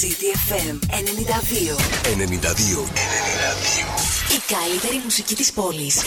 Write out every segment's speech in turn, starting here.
CTFM 92. 92. 92. Η καλύτερη μουσική της πόλης.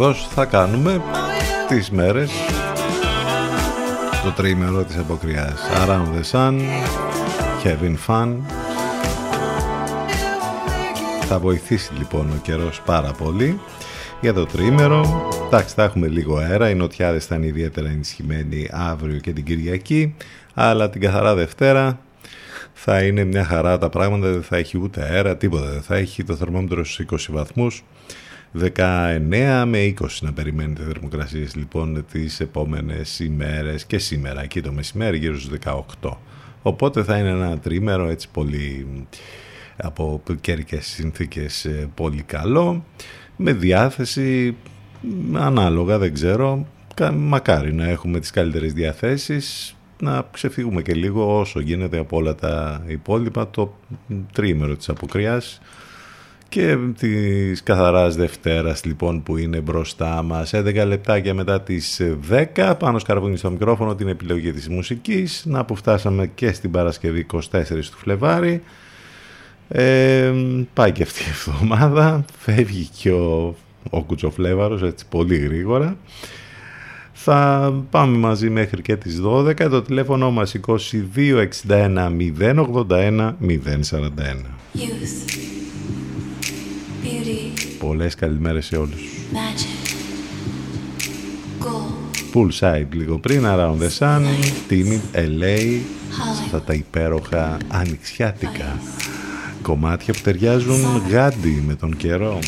Ακριβώς θα κάνουμε τις μέρες. Το τρίμερο της αποκριάς. Around the Sun Kevin Fun. Θα βοηθήσει λοιπόν ο καιρός πάρα πολύ για το τρίμερο. Εντάξει θα έχουμε λίγο αέρα. Οι νοτιάδες θα είναι ιδιαίτερα ενισχυμένοι αύριο και την Κυριακή. Αλλά την καθαρά Δευτέρα θα είναι μια χαρά τα πράγματα. Δεν θα έχει ούτε αέρα τίποτα. Δεν θα έχει το θερμόμετρο στους 20 βαθμούς 19 με 20 να περιμένετε θερμοκρασίες λοιπόν τις επόμενες ημέρες και σήμερα εκεί το μεσημέρι γύρω στους 18. Οπότε θα είναι ένα τρίμερο έτσι πολύ από καιρικές συνθήκες ε, πολύ καλό με διάθεση ανάλογα δεν ξέρω μακάρι να έχουμε τις καλύτερες διαθέσεις να ξεφύγουμε και λίγο όσο γίνεται από όλα τα υπόλοιπα το τρίμερο της αποκριάς και της καθαράς Δευτέρας λοιπόν που είναι μπροστά μας. 11 λεπτάκια μετά τις 10 πάνω σκαρβούνι στο μικρόφωνο την επιλογή της μουσικής. Να που φτάσαμε και στην Παρασκευή 24 του Φλεβάρι. Ε, πάει και αυτή η εβδομάδα. Φεύγει και ο, ο Κουτσοφλέβαρος έτσι πολύ γρήγορα. Θα πάμε μαζί μέχρι και τις 12. Το τηλέφωνο μας 2261 081 041. Πολλές καλημέρες σε όλους. Poolside λίγο πριν, Around the Sun, Timid, LA, αυτά τα υπέροχα ανοιξιάτικα κομμάτια που ταιριάζουν γάντι με τον καιρό.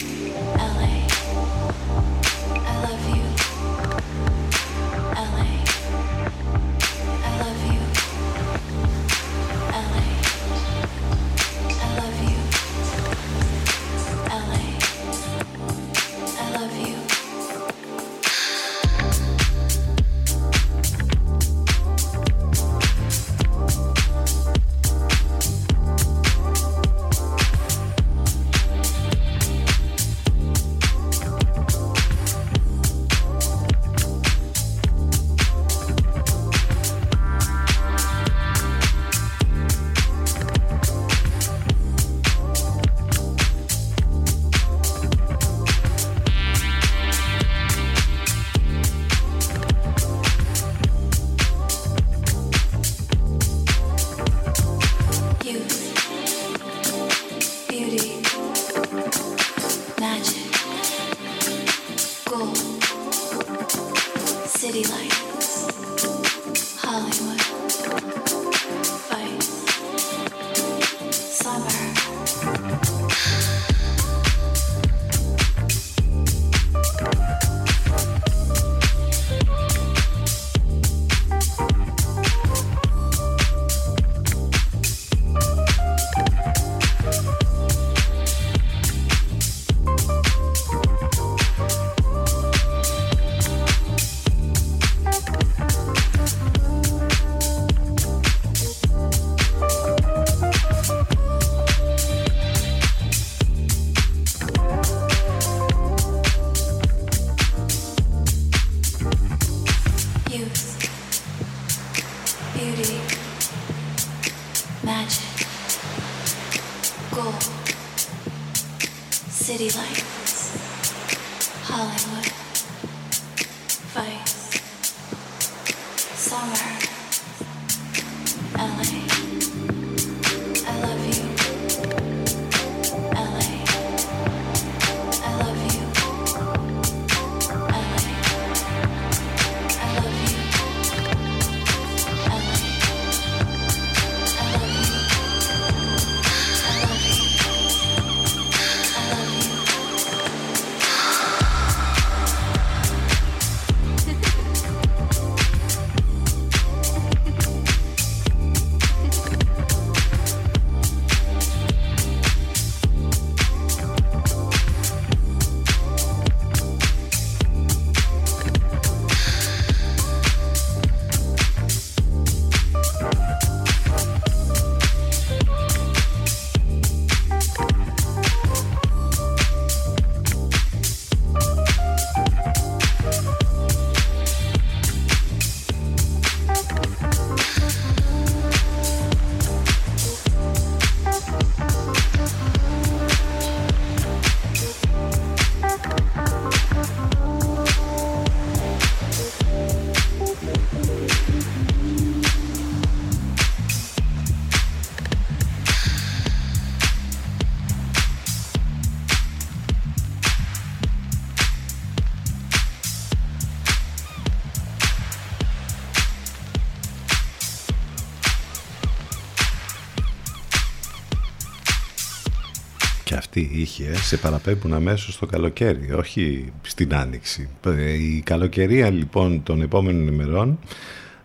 Είχε σε παραπέμπουν αμέσως στο καλοκαίρι, όχι στην άνοιξη. Ε, η καλοκαιρία λοιπόν των επόμενων ημερών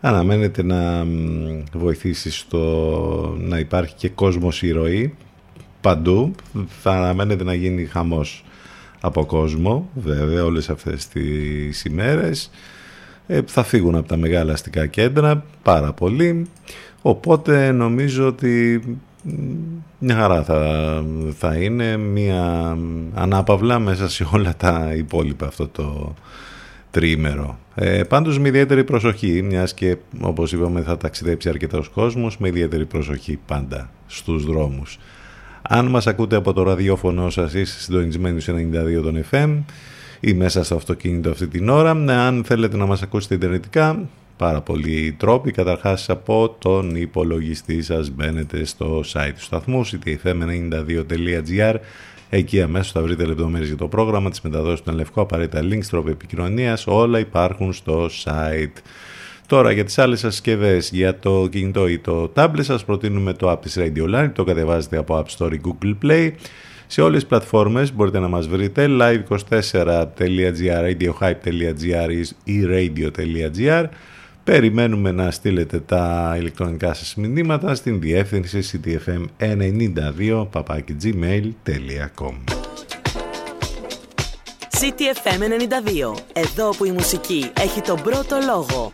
αναμένεται να βοηθήσει στο να υπάρχει και κόσμος ηρωή παντού. Θα αναμένεται να γίνει χαμός από κόσμο, βέβαια, όλες αυτές τις ημέρες. Ε, θα φύγουν από τα μεγάλα αστικά κέντρα πάρα πολύ. Οπότε νομίζω ότι μια χαρά θα, θα είναι μια ανάπαυλα μέσα σε όλα τα υπόλοιπα αυτό το τριήμερο. Ε, πάντως με ιδιαίτερη προσοχή, μιας και όπως είπαμε θα ταξιδέψει αρκετός κόσμος, με ιδιαίτερη προσοχή πάντα στους δρόμους. Αν μας ακούτε από το ραδιόφωνο σας είστε συντονισμένοι σε 92 των FM, ή μέσα στο αυτοκίνητο αυτή την ώρα. Αν θέλετε να μας ακούσετε ιντερνετικά, πάρα πολλοί τρόποι. Καταρχάς από τον υπολογιστή σας μπαίνετε στο site του σταθμού ctfm92.gr Εκεί αμέσως θα βρείτε λεπτομέρειες για το πρόγραμμα, τις μεταδόσεις του Λευκό, απαραίτητα links, τρόπο επικοινωνίας, όλα υπάρχουν στο site. Τώρα για τις άλλες συσκευές για το κινητό ή το tablet σας προτείνουμε το app της Radio Line, το κατεβάζετε από App Store ή Google Play. Σε όλες τις πλατφόρμες μπορείτε να μας βρείτε live24.gr, radiohype.gr ή radio.gr. Περιμένουμε να στείλετε τα ηλεκτρονικά σας μηνύματα στην διεύθυνση ctfm92 gmail.com CTFM92. Εδώ που η μουσική έχει τον πρώτο λόγο.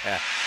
ha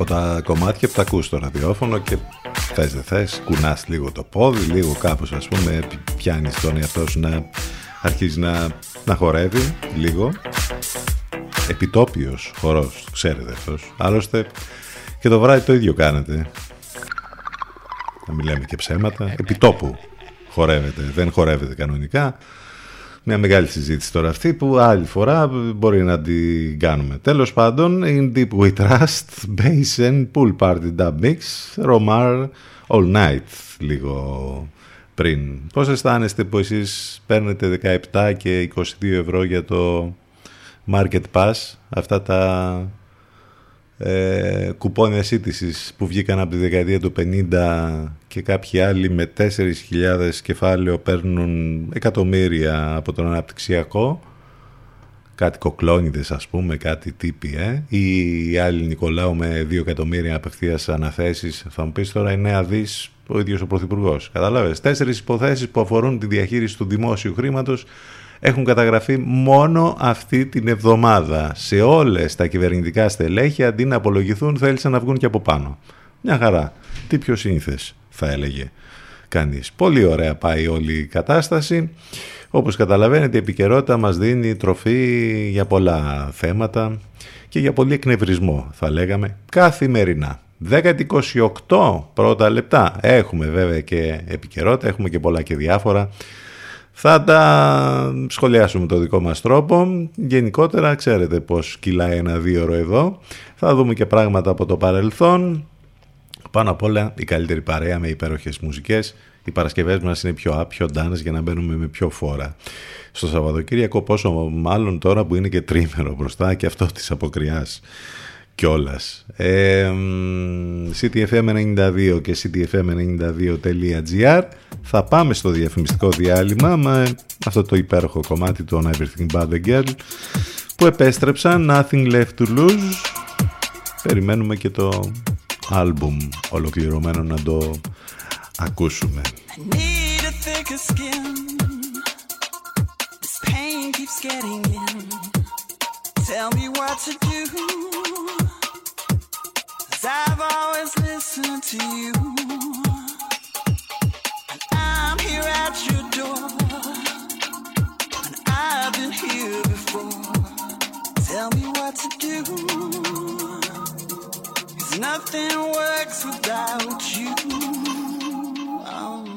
από τα κομμάτια που τα ακούς στο ραδιόφωνο και θες δεν θες, κουνάς λίγο το πόδι, λίγο κάπως ας πούμε, πιάνεις τον εαυτό σου να αρχίζει να, να χορεύει λίγο. Επιτόπιος χορός, ξέρετε αυτός. Άλλωστε και το βράδυ το ίδιο κάνετε. Να μην λέμε και ψέματα. Επιτόπου χορεύετε, δεν χορεύετε κανονικά. Μια μεγάλη συζήτηση τώρα αυτή που άλλη φορά μπορεί να την κάνουμε. Τέλος πάντων, in Deep We Trust, Basin, Pool Party Dub Mix, Romar, All Night, λίγο πριν. Πώς αισθάνεστε που εσείς παίρνετε 17 και 22 ευρώ για το Market Pass, αυτά τα ε, κουπόνια σύντησης που βγήκαν από τη δεκαετία του 50 και κάποιοι άλλοι με 4.000 κεφάλαιο παίρνουν εκατομμύρια από τον αναπτυξιακό. Κάτι κοκλώνιδες ας πούμε, κάτι τύποι ε; ή οι άλλοι Νικολάου με 2 εκατομμύρια απευθείας αναθέσεις. Θα μου πεις τώρα είναι αδείς ο ίδιος ο Πρωθυπουργός. Καταλάβες, τέσσερις υποθέσεις που αφορούν τη διαχείριση του δημόσιου χρήματος έχουν καταγραφεί μόνο αυτή την εβδομάδα. Σε όλες τα κυβερνητικά στελέχη αντί να απολογηθούν θέλησαν να βγουν και από πάνω. Μια χαρά. Τι πιο σύνθες θα έλεγε κανείς. Πολύ ωραία πάει όλη η κατάσταση. Όπως καταλαβαίνετε η επικαιρότητα μας δίνει τροφή για πολλά θέματα και για πολύ εκνευρισμό θα λέγαμε καθημερινά. 10-28 πρώτα λεπτά. Έχουμε βέβαια και επικαιρότητα, έχουμε και πολλά και διάφορα. Θα τα σχολιάσουμε το δικό μας τρόπο. Γενικότερα ξέρετε πως κυλάει ένα δύο εδώ. Θα δούμε και πράγματα από το παρελθόν. Πάνω απ' όλα η καλύτερη παρέα με υπέροχες μουσικές. Οι Παρασκευές μας είναι πιο up, πιο dance για να μπαίνουμε με πιο φόρα. Στο Σαββατοκύριακο πόσο μάλλον τώρα που είναι και τρίμερο μπροστά και αυτό της αποκριάς κιόλας. Ε, CTFM92 και CTFM92.gr Θα πάμε στο διαφημιστικό διάλειμμα με αυτό το υπέροχο κομμάτι του Everything But The Girl που επέστρεψαν Nothing Left To Lose Περιμένουμε και το άλμπουμ ολοκληρωμένο να το ακούσουμε. Tell me what to do. Cause I've always listened to you, and I'm here at your door, and I've been here before. Tell me what to do. 'Cause nothing works without you. take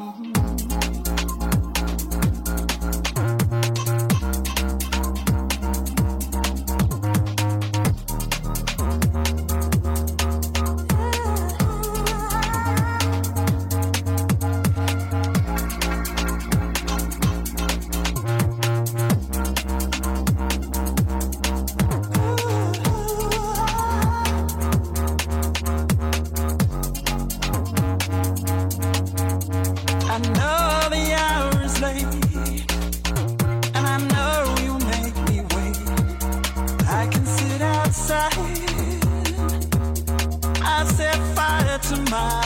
of mine.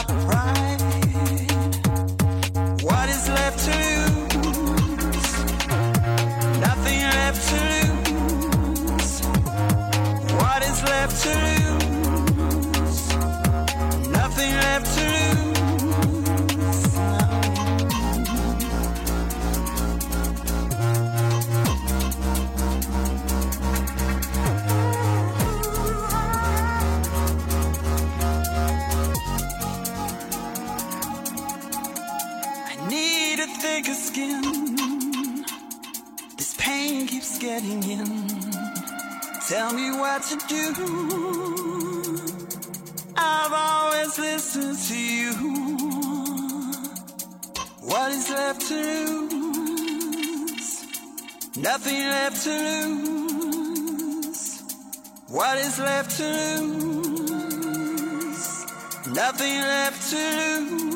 to do. I've always listened to you. What is left to lose? Nothing left to lose. What is left to lose? Nothing left to lose.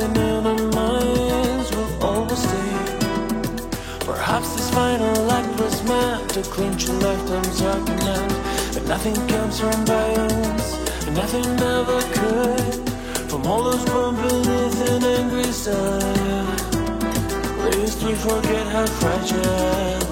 something in our minds will always stay. Perhaps this final act was meant to clinch a lifetime's argument. But nothing comes from violence, and nothing ever could. From all those born beneath an angry sun, least we forget how fragile.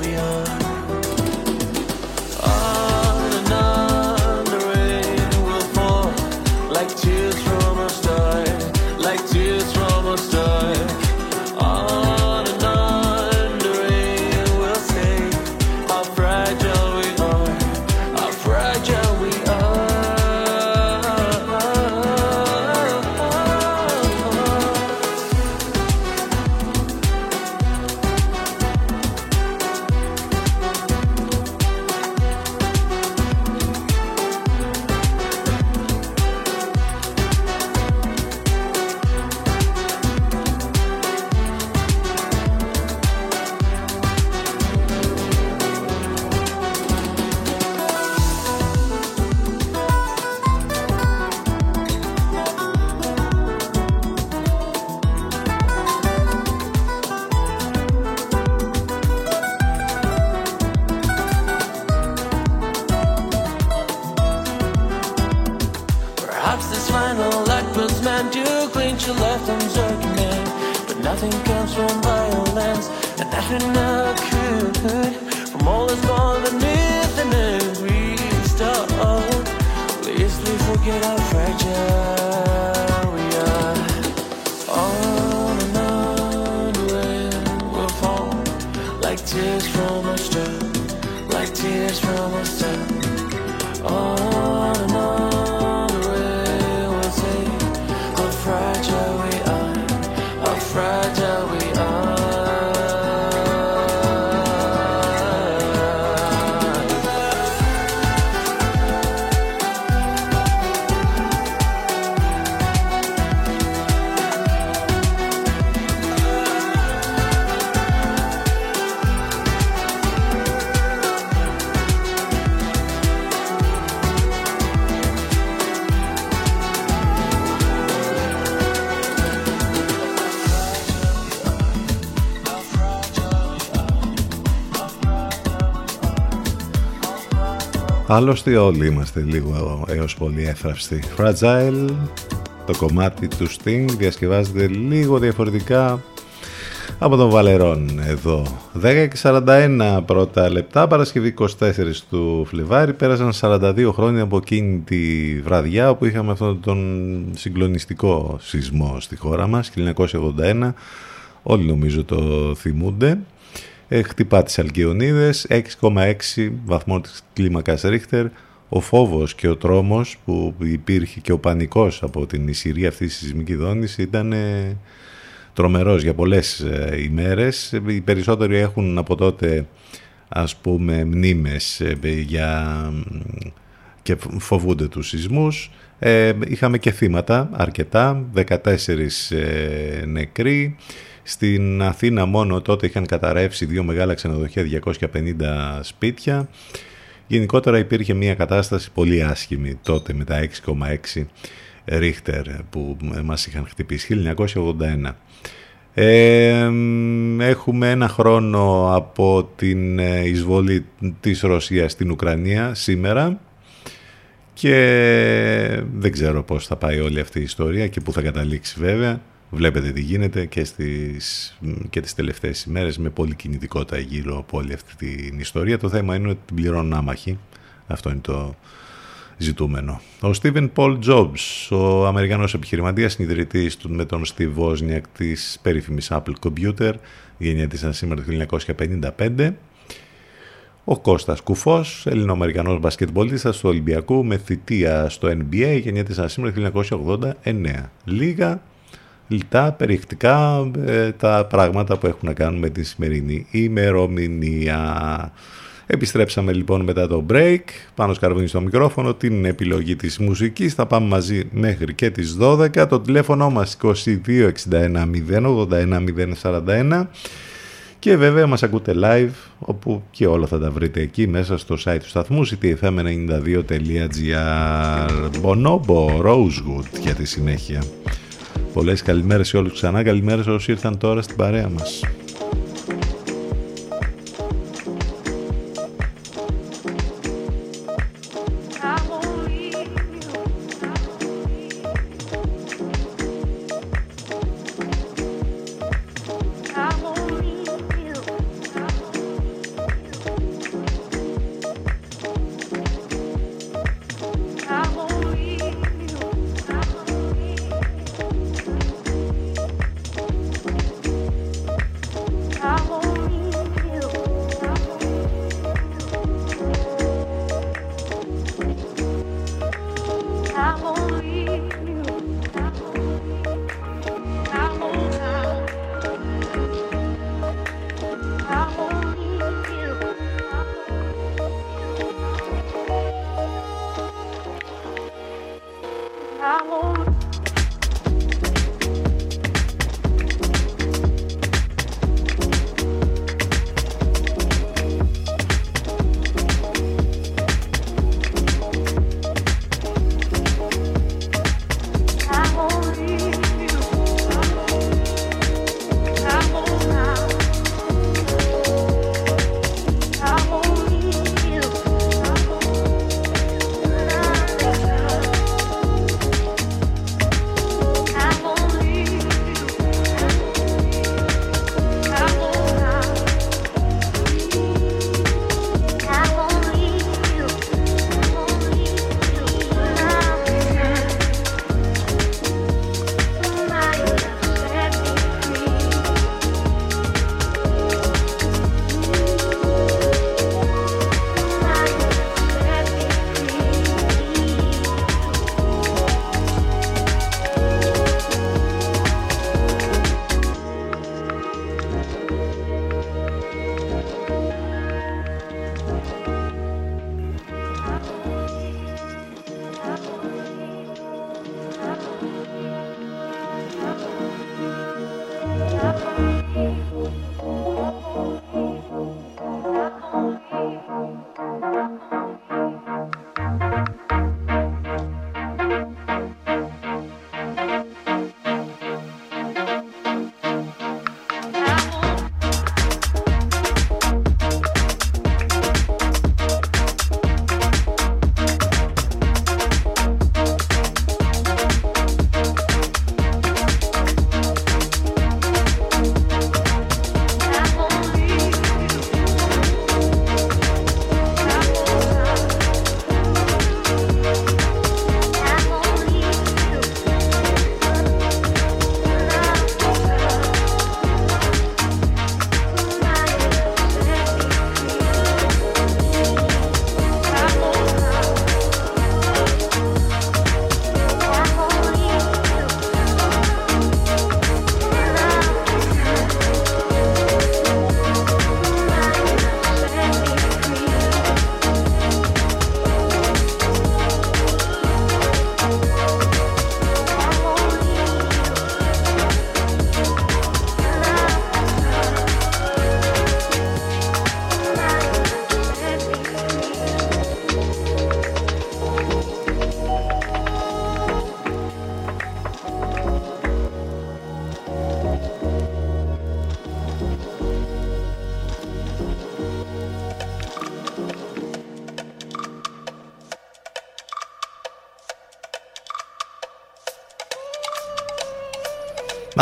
Άλλωστε όλοι είμαστε λίγο έως πολύ έφραυστοι. Fragile, το κομμάτι του Sting διασκευάζεται λίγο διαφορετικά από τον Βαλερόν εδώ. 10 και 41 πρώτα λεπτά, Παρασκευή 24 του Φλεβάρι. Πέρασαν 42 χρόνια από εκείνη τη βραδιά όπου είχαμε αυτόν τον συγκλονιστικό σεισμό στη χώρα μας, 1981. Όλοι νομίζω το θυμούνται. Ε, χτυπά τις Αλκιονίδες, 6,6 βαθμό της κλίμακας Ρίχτερ. Ο φόβος και ο τρόμος που υπήρχε και ο πανικός από την ισχυρή αυτή σεισμική δόνηση ήταν ε, τρομερός για πολλές ε, ημέρες. Οι περισσότεροι έχουν από τότε ας πούμε μνήμες για... και φοβούνται τους σεισμούς. είχαμε και θύματα αρκετά, 14 νεκροί. Στην Αθήνα μόνο τότε είχαν καταρρεύσει δύο μεγάλα ξενοδοχεία, 250 σπίτια. Γενικότερα υπήρχε μια κατάσταση πολύ άσχημη τότε με τα 6,6 Ρίχτερ που μας είχαν χτυπήσει 1981. Ε, έχουμε ένα χρόνο από την ε, εισβολή της Ρωσίας στην Ουκρανία σήμερα και δεν ξέρω πώς θα πάει όλη αυτή η ιστορία και πού θα καταλήξει βέβαια. Βλέπετε τι γίνεται και, στις, και τις τελευταίες ημέρες με πολύ κινητικότητα γύρω από όλη αυτή την ιστορία. Το θέμα είναι ότι την πληρώνουν άμαχοι. Αυτό είναι το ζητούμενο. Ο Stephen Paul Jobs, ο Αμερικανός επιχειρηματίας, ιδρυτής του με τον Steve Wozniak της περίφημης Apple Computer, γεννιέται σήμερα το 1955. Ο Κώστας Κουφός, Ελληνοαμερικανός μπασκετμπολίστας του Ολυμπιακού με θητεία στο NBA, γεννιέται σήμερα το 1989. Λίγα λιτά, περιεκτικά ε, τα πράγματα που έχουν να κάνουν με τη σημερινή ημερομηνία. Επιστρέψαμε λοιπόν μετά το break, πάνω σκαρβούνι στο μικρόφωνο, την επιλογή της μουσικής. Θα πάμε μαζί μέχρι και τις 12. Το τηλέφωνο μας 2261 081 041. Και βέβαια μας ακούτε live, όπου και όλα θα τα βρείτε εκεί μέσα στο site του σταθμού ctfm92.gr Bonobo Rosewood για τη συνέχεια. Πολλές καλημέρες σε όλους ξανά, καλημέρες όσοι ήρθαν τώρα στην παρέα μας.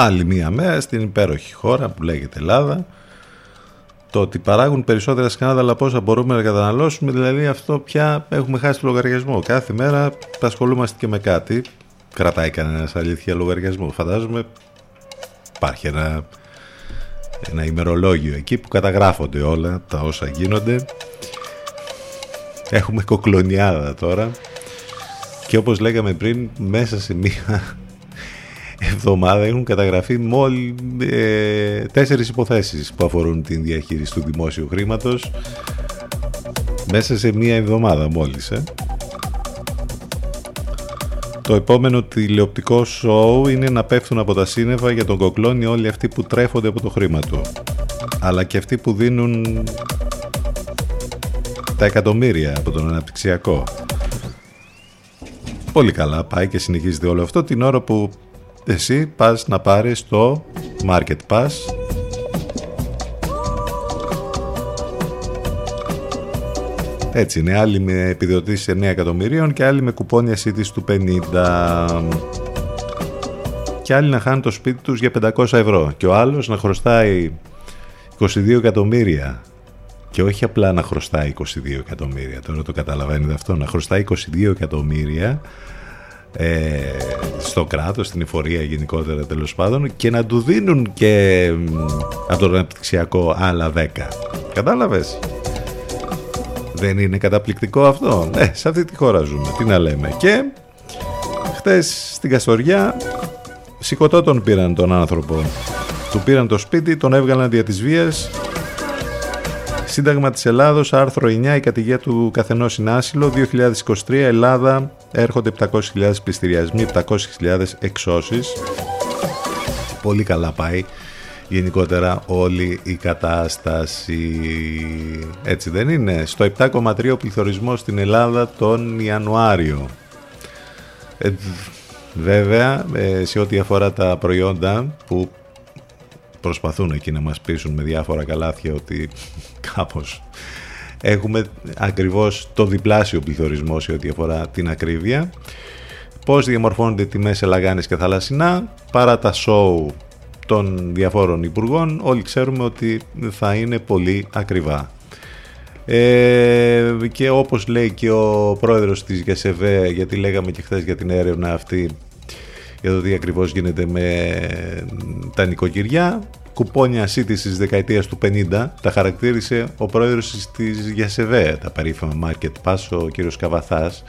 Άλλη μία μέρα στην υπέροχη χώρα που λέγεται Ελλάδα. Το ότι παράγουν περισσότερα σκάνδαλα αλλά πόσα μπορούμε να καταναλώσουμε δηλαδή αυτό πια έχουμε χάσει το λογαριασμό. Κάθε μέρα ασχολούμαστε και με κάτι. Κρατάει κανένας αλήθεια λογαριασμό. Φαντάζομαι υπάρχει ένα, ένα ημερολόγιο εκεί που καταγράφονται όλα τα όσα γίνονται. Έχουμε κοκλονιάδα τώρα. Και όπως λέγαμε πριν μέσα σε μία εβδομάδα έχουν καταγραφεί μόλι ε, τέσσερις υποθέσεις που αφορούν την διαχείριση του δημόσιου χρήματος. Μέσα σε μία εβδομάδα μόλις ε. Το επόμενο τηλεοπτικό σοου είναι να πέφτουν από τα σύννεφα για τον κοκλόνι όλοι αυτοί που τρέφονται από το χρήμα του. Αλλά και αυτοί που δίνουν τα εκατομμύρια από τον αναπτυξιακό. Πολύ καλά πάει και συνεχίζεται όλο αυτό την ώρα που εσύ πας να πάρεις το Market Pass. Έτσι είναι, άλλοι με επιδοτήσεις 9 εκατομμυρίων και άλλοι με κουπόνια σύντης του 50 και άλλοι να χάνουν το σπίτι τους για 500 ευρώ. Και ο άλλος να χρωστάει 22 εκατομμύρια. Και όχι απλά να χρωστάει 22 εκατομμύρια. Τώρα το καταλαβαίνετε αυτό. Να χρωστάει 22 εκατομμύρια ε, στο κράτος, στην εφορία γενικότερα τέλος πάντων και να του δίνουν και από το αναπτυξιακό άλλα 10. Κατάλαβες; Δεν είναι καταπληκτικό αυτό; Ε, σε αυτή τη χώρα ζούμε. Τι να λέμε. Και χτες στην Καστοριά σηκωτό τον πήραν τον άνθρωπο. Του πήραν το σπίτι, τον έβγαλαν δια της βίας Σύνταγμα της Ελλάδος, άρθρο 9, η κατηγία του καθενός είναι άσυλο. 2023, Ελλάδα, έρχονται 700.000 πληστηριασμοί, 700.000 εξώσεις. Πολύ καλά πάει γενικότερα όλη η κατάσταση. Έτσι δεν είναι; Στο 7,3 ο πληθωρισμός στην Ελλάδα τον Ιανουάριο. Ε, βέβαια, ε, σε ό,τι αφορά τα προϊόντα που προσπαθούν εκεί να μας πείσουν με διάφορα καλάθια ότι κάπως έχουμε ακριβώς το διπλάσιο πληθωρισμό σε ό,τι αφορά την ακρίβεια. Πώς διαμορφώνονται τιμές σε λαγάνες και θαλασσινά, παρά τα σοου των διαφόρων υπουργών, όλοι ξέρουμε ότι θα είναι πολύ ακριβά. Ε, και όπως λέει και ο πρόεδρος της ΓΕΣΕΒΕ, γιατί λέγαμε και χθες για την έρευνα αυτή, για το τι ακριβώς γίνεται με τα νοικοκυριά. Κουπόνια σύντηση της δεκαετίας του 50 τα χαρακτήρισε ο πρόεδρος της Γιασεβέ, τα περίφημα Market Pass, ο κύριος Καβαθάς,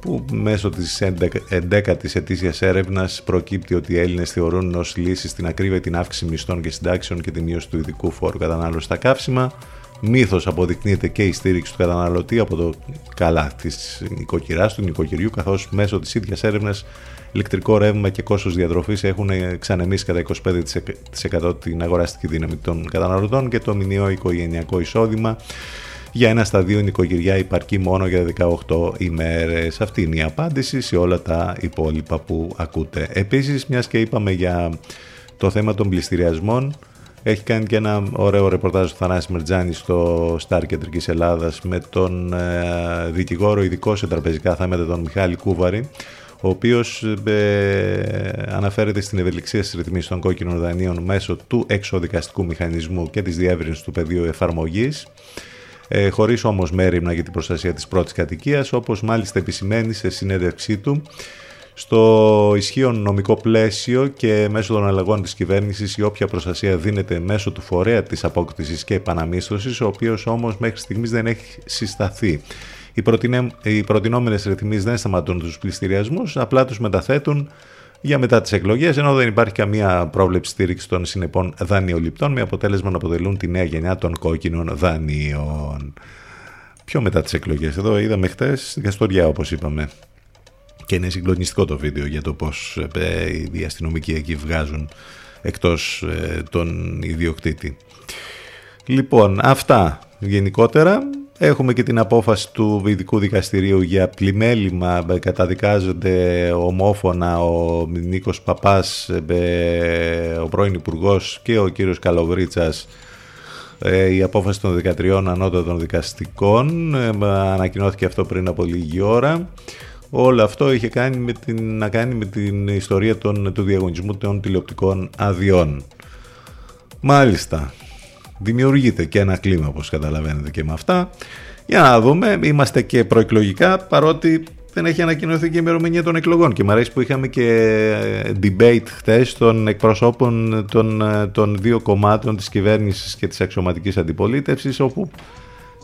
που μέσω της 11ης ετήσιας έρευνας προκύπτει ότι οι Έλληνες θεωρούν ως λύση στην ακρίβεια την αύξηση μισθών και συντάξεων και τη μείωση του ειδικού φόρου κατανάλωσης στα καύσιμα. Μύθος αποδεικνύεται και η στήριξη του καταναλωτή από το καλά της νοικοκυράς, του νοικοκυριού, καθώς μέσω της ίδιας έρευνας ηλεκτρικό ρεύμα και κόστος διατροφής έχουν ξανεμίσει κατά 25% την αγοραστική δύναμη των καταναλωτών και το μηνιαίο οικογενειακό εισόδημα για ένα σταδίο νοικοκυριά υπαρκεί μόνο για 18 ημέρες. Αυτή είναι η απάντηση σε όλα τα υπόλοιπα που ακούτε. Επίσης, μιας και είπαμε για το θέμα των πληστηριασμών, έχει κάνει και ένα ωραίο ρεπορτάζ του Θανάσης Μερτζάνη στο Star Κεντρικής Ελλάδας με τον ε, δικηγόρο ειδικός σε τραπεζικά θέματα τον Μιχάλη Κούβαρη ο οποίος ε, αναφέρεται στην ευελιξία στις ρυθμίσεις των κόκκινων δανείων μέσω του εξοδικαστικού μηχανισμού και της διεύρυνσης του πεδίου εφαρμογής ε, χωρίς όμως μέρημνα για την προστασία της πρώτης κατοικίας, όπως μάλιστα επισημαίνει σε συνέντευξή του στο ισχύον νομικό πλαίσιο και μέσω των αλλαγών της κυβέρνησης η όποια προστασία δίνεται μέσω του φορέα της απόκτησης και επαναμίσθωσης, ο οποίος όμως μέχρι στιγμής δεν έχει συσταθεί. Οι, προτινέ, οι προτινόμενες ρυθμίσεις δεν σταματούν τους πληστηριασμούς, απλά τους μεταθέτουν για μετά τις εκλογές, ενώ δεν υπάρχει καμία πρόβλεψη στήριξης των συνεπών δανειοληπτών, με αποτέλεσμα να αποτελούν τη νέα γενιά των κόκκινων δανείων. Πιο μετά τις εκλογές. Εδώ είδαμε χτες στην Καστοριά, όπως είπαμε. Και είναι συγκλονιστικό το βίντεο για το πώς ε, οι αστυνομικοί εκεί βγάζουν εκτός ε, τον ιδιοκτήτη. Λοιπόν, αυτά γενικότερα. Έχουμε και την απόφαση του Ειδικού Δικαστηρίου για πλημέλημα. Καταδικάζονται ομόφωνα ο Νίκος Παπάς, ο πρώην υπουργός και ο κύριος Καλοβρίτσας ε, η απόφαση των 13 ανώτατων δικαστικών. Ε, ανακοινώθηκε αυτό πριν από λίγη ώρα Όλο αυτό είχε κάνει με την, να κάνει με την ιστορία των, του διαγωνισμού των τηλεοπτικών αδειών. Μάλιστα, δημιουργείται και ένα κλίμα όπως καταλαβαίνετε και με αυτά. Για να δούμε, είμαστε και προεκλογικά παρότι δεν έχει ανακοινωθεί και η ημερομηνία των εκλογών και μου αρέσει που είχαμε και ε, debate χθες των εκπροσώπων των, ε, των δύο κομμάτων της κυβέρνησης και της αξιωματικής αντιπολίτευσης όπου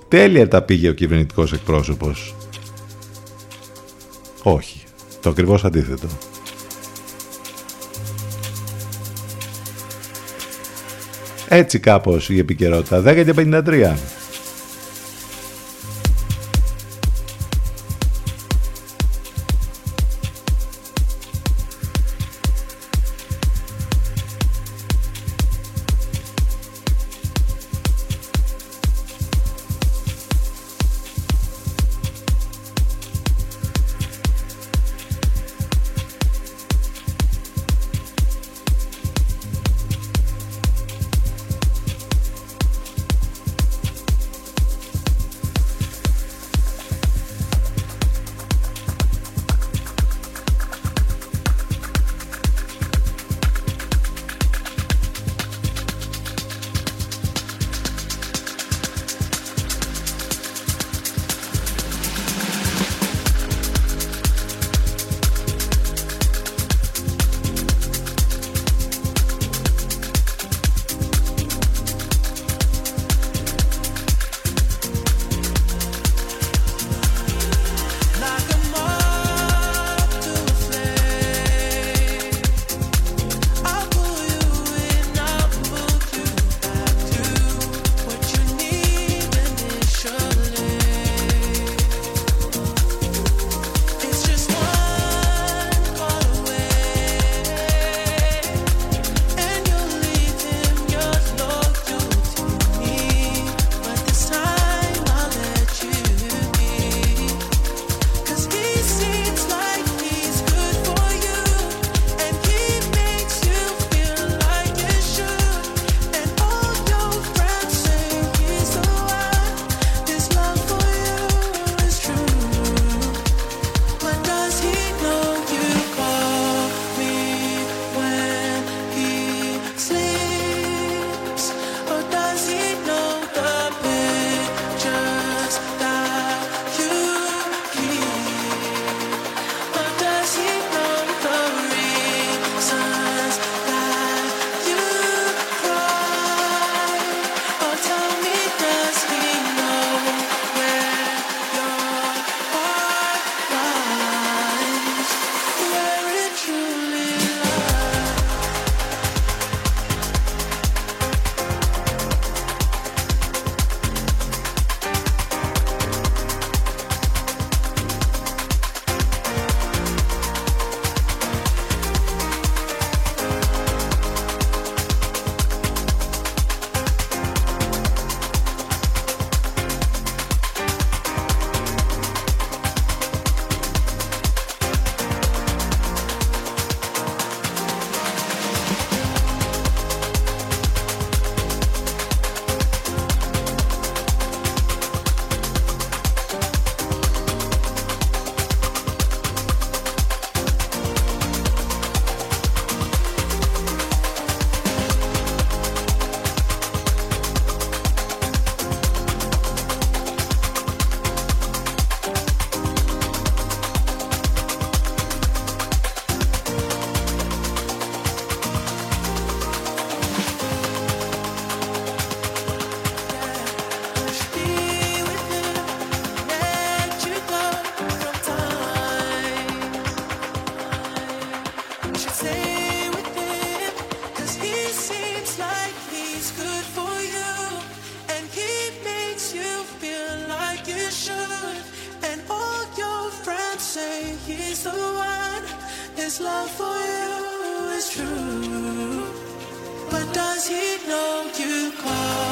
τέλεια τα πήγε ο κυβερνητικός εκπρόσωπος. Όχι, το ακριβώς αντίθετο. Έτσι κάπως η επικαιρότητα. 10 και 53. does he know you call?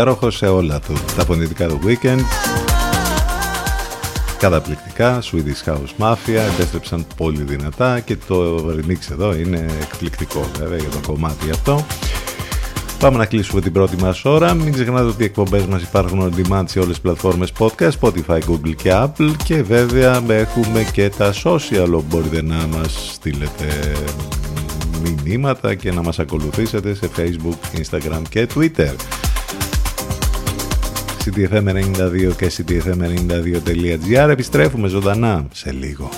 Υπέροχο σε όλα του. Τα φωνητικά του Weekend καταπληκτικά, Swedish House Mafia, επέστρεψαν πολύ δυνατά και το remix εδώ είναι εκπληκτικό βέβαια για το κομμάτι αυτό. Πάμε να κλείσουμε την πρώτη μας ώρα. Μην ξεχνάτε ότι οι εκπομπές μας υπάρχουν on demand σε όλες τις πλατφόρμες podcast, Spotify, Google και Apple και βέβαια έχουμε και τα social όπου μπορείτε να μας στείλετε μηνύματα και να μας ακολουθήσετε σε Facebook, Instagram και Twitter. CTFM92 και CTFM92.gr επιστρέφουμε ζωντανά σε λίγο.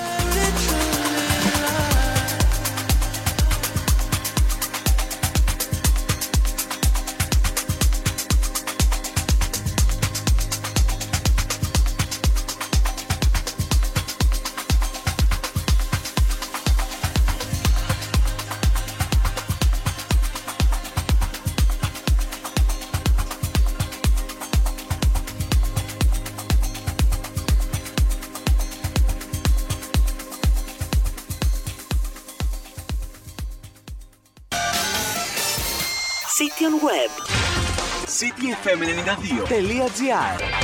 2.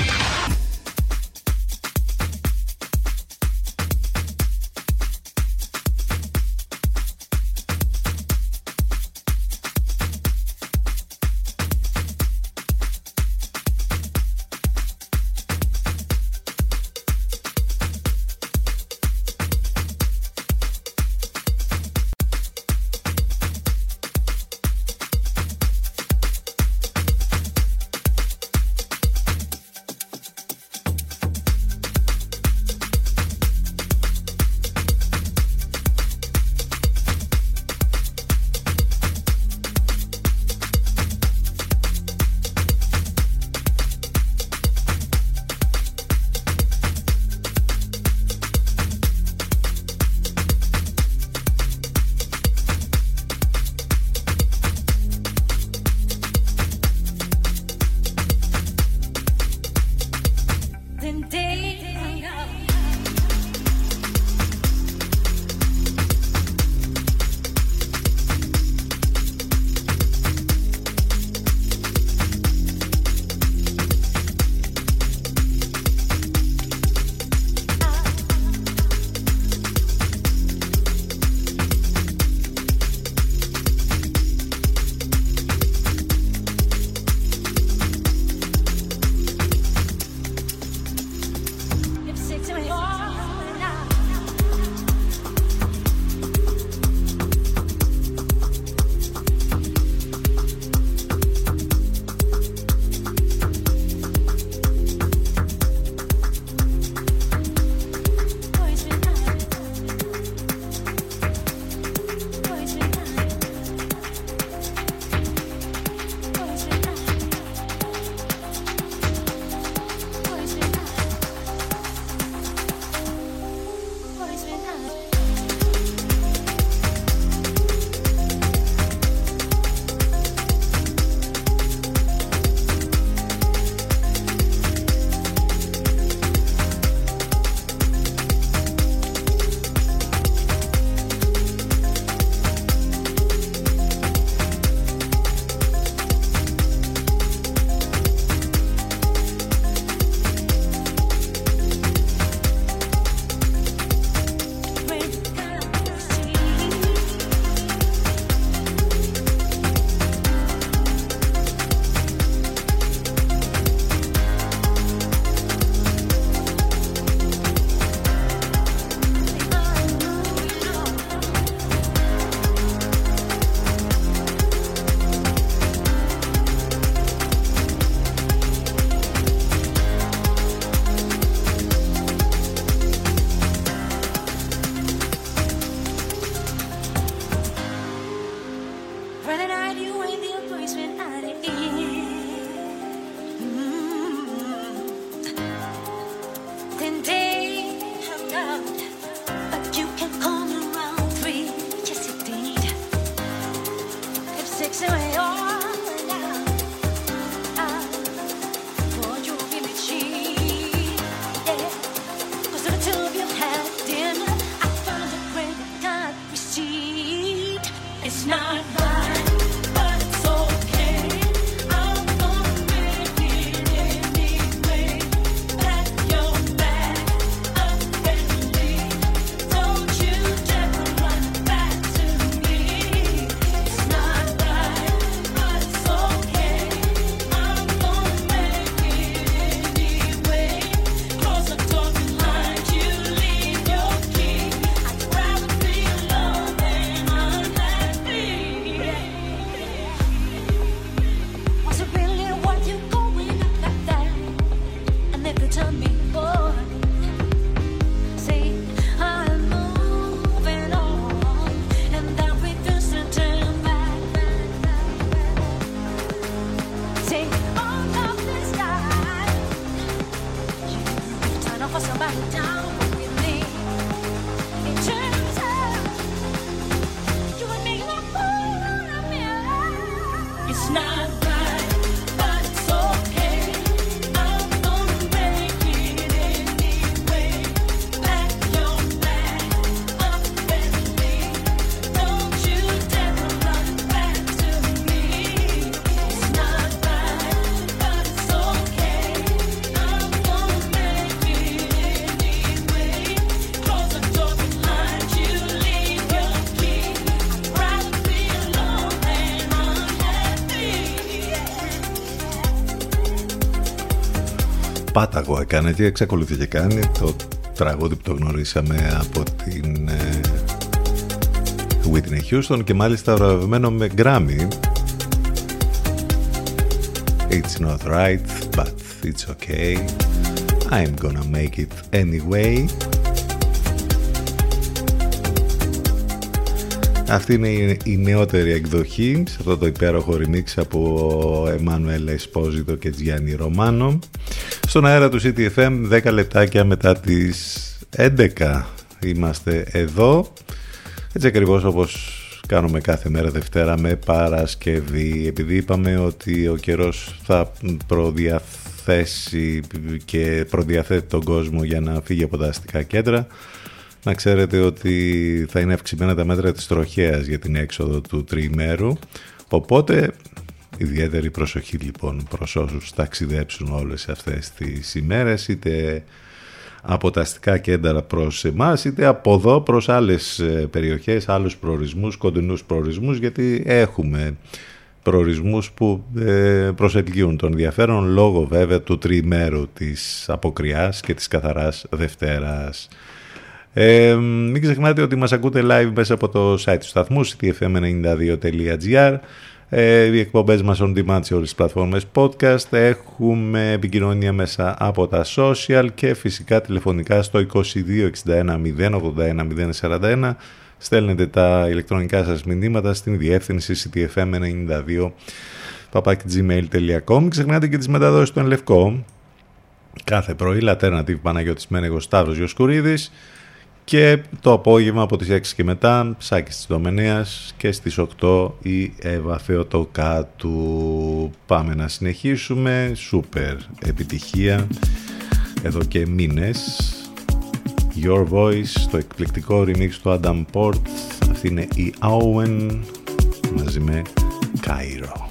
춤을 έκανε και εξακολουθεί και κάνει το τραγούδι που το γνωρίσαμε από την ε, Whitney Houston και μάλιστα οραβημένο με Grammy. It's not right but it's okay. I'm gonna make it anyway. Αυτή είναι η νεότερη εκδοχή σε αυτό το υπέροχο remix από Εμμάνουελ Εσπόζητο και Τζιάννη Ρωμάνο. Στον αέρα του CTFM 10 λεπτάκια μετά τις 11 είμαστε εδώ. Έτσι ακριβώς όπως κάνουμε κάθε μέρα Δευτέρα με Παρασκευή. Επειδή είπαμε ότι ο καιρός θα προδιαθέσει και προδιαθέτει τον κόσμο για να φύγει από τα αστικά κέντρα να ξέρετε ότι θα είναι αυξημένα τα μέτρα της τροχέας για την έξοδο του τριημέρου. Οπότε ιδιαίτερη προσοχή λοιπόν προς όσους ταξιδέψουν όλες αυτές τις ημέρες είτε από τα αστικά κέντρα προς εμάς είτε από εδώ προς άλλες ε, περιοχές, άλλους προορισμούς, κοντινούς προορισμούς γιατί έχουμε προορισμούς που ε, προσελκύουν τον ενδιαφέρον λόγω βέβαια του τριημέρου της αποκριάς και της καθαράς Δευτέρας. Ε, μην ξεχνάτε ότι μας ακούτε live μέσα από το site του σταθμού ctfm92.gr ε, οι εκπομπές μας on demand σε όλες τις πλατφόρμες podcast. Έχουμε επικοινωνία μέσα από τα social και φυσικά τηλεφωνικά στο 2261 081 041 στέλνετε τα ηλεκτρονικά σας μηνύματα στην διεύθυνση ctfm92 papakgmail.com Ξεχνάτε και τις μεταδόσεις του Ενλευκό κάθε πρωί Λατέρνατιβ Παναγιώτης Μένεγος Σταύρος Γιοσκουρίδης και το απόγευμα από τις 6 και μετά Σάκης της Δομενέας και στις 8 η Εύα Θεοτοκάτου. Πάμε να συνεχίσουμε. Σούπερ επιτυχία εδώ και μήνες. Your Voice, το εκπληκτικό remix του Adam Port. Αυτή είναι η Owen μαζί με Cairo.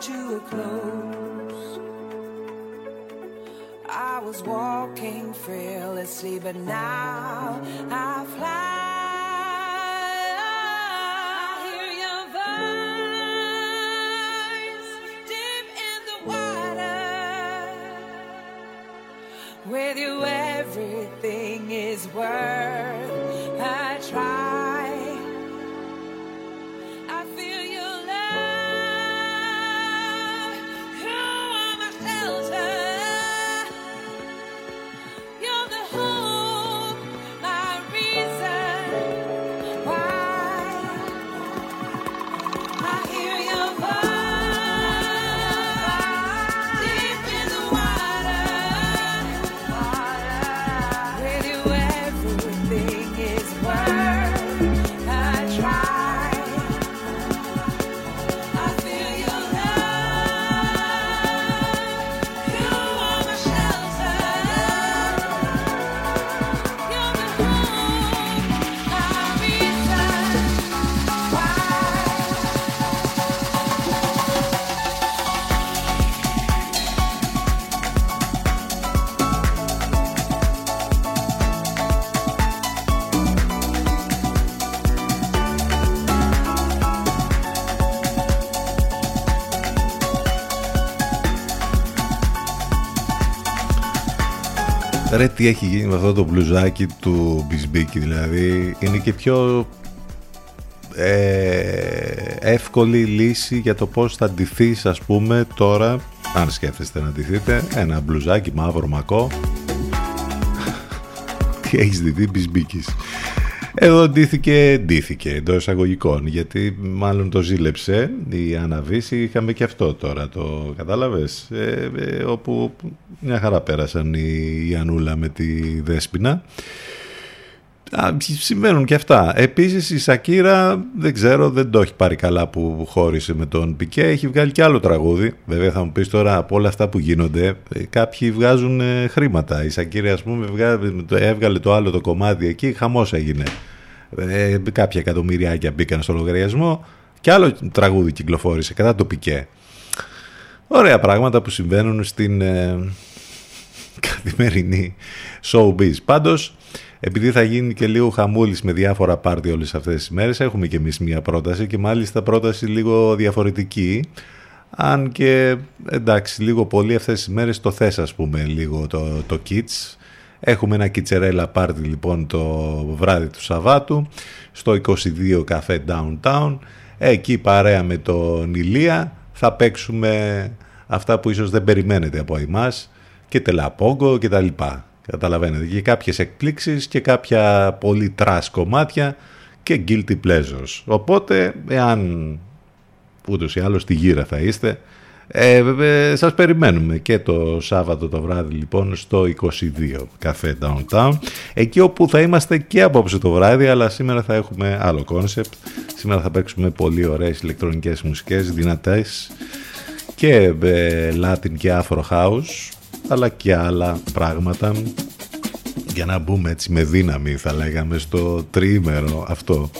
to a close. I was walking fearlessly, but now I fly. With you, everything is worth. Ρε τι έχει γίνει με αυτό το μπλουζάκι του Μπισμπίκη δηλαδή είναι και πιο ε, εύκολη λύση για το πώς θα ντυθείς ας πούμε τώρα αν σκέφτεστε να ντυθείτε ένα μπλουζάκι μαύρο μακό. Τι έχεις δει Μπισμπίκης; Εδώ ντύθηκε, ντύθηκε εντός εισαγωγικών γιατί μάλλον το ζήλεψε η Αναβίση είχαμε και αυτό τώρα το κατάλαβες; Ε, ε, όπου μια χαρά πέρασαν η, η Ανούλα με τη Δέσποινα Α, συμβαίνουν και αυτά. Επίσης η Σακύρα δεν ξέρω, δεν το έχει πάρει καλά που χώρισε με τον Πικέ. Έχει βγάλει και άλλο τραγούδι. Βέβαια θα μου πεις τώρα από όλα αυτά που γίνονται ε, κάποιοι βγάζουν ε, χρήματα. Η Σακύρα ας πούμε έβγαλε το άλλο το κομμάτι εκεί, χαμός έγινε. Ε, κάποια εκατομμυριάκια μπήκαν στο λογαριασμό και άλλο τραγούδι κυκλοφόρησε κατά το Πικέ. Ωραία πράγματα που συμβαίνουν στην ε, καθημερινή showbiz. Πάντως επειδή θα γίνει και λίγο χαμούλης με διάφορα πάρτι όλες αυτές τις μέρες, έχουμε και εμείς μία πρόταση και μάλιστα πρόταση λίγο διαφορετική. Αν και εντάξει, λίγο πολύ αυτές τις μέρες το θες, ας πούμε, λίγο το, το Kids. Έχουμε ένα κιτσερέλα πάρτι λοιπόν το βράδυ του Σαββάτου στο 22 καφέ Downtown. Εκεί παρέα με τον Ηλία θα παίξουμε αυτά που ίσως δεν περιμένετε από εμάς και Τελαπόγκο και τα λοιπά. Καταλαβαίνετε. Και κάποιες εκπλήξεις και κάποια πολύ trash κομμάτια και guilty pleasures. Οπότε, εάν ούτως ή άλλως στη γύρα θα είστε, ε, ε, σας περιμένουμε και το Σάββατο το βράδυ λοιπόν στο 22 Café Downtown εκεί όπου θα είμαστε και απόψε το βράδυ αλλά σήμερα θα έχουμε άλλο concept σήμερα θα παίξουμε πολύ ωραίες ηλεκτρονικές μουσικές δυνατές και ε, Latin και Afro House αλλά και άλλα πράγματα για να μπούμε έτσι με δύναμη θα λέγαμε στο τρίμερο αυτό.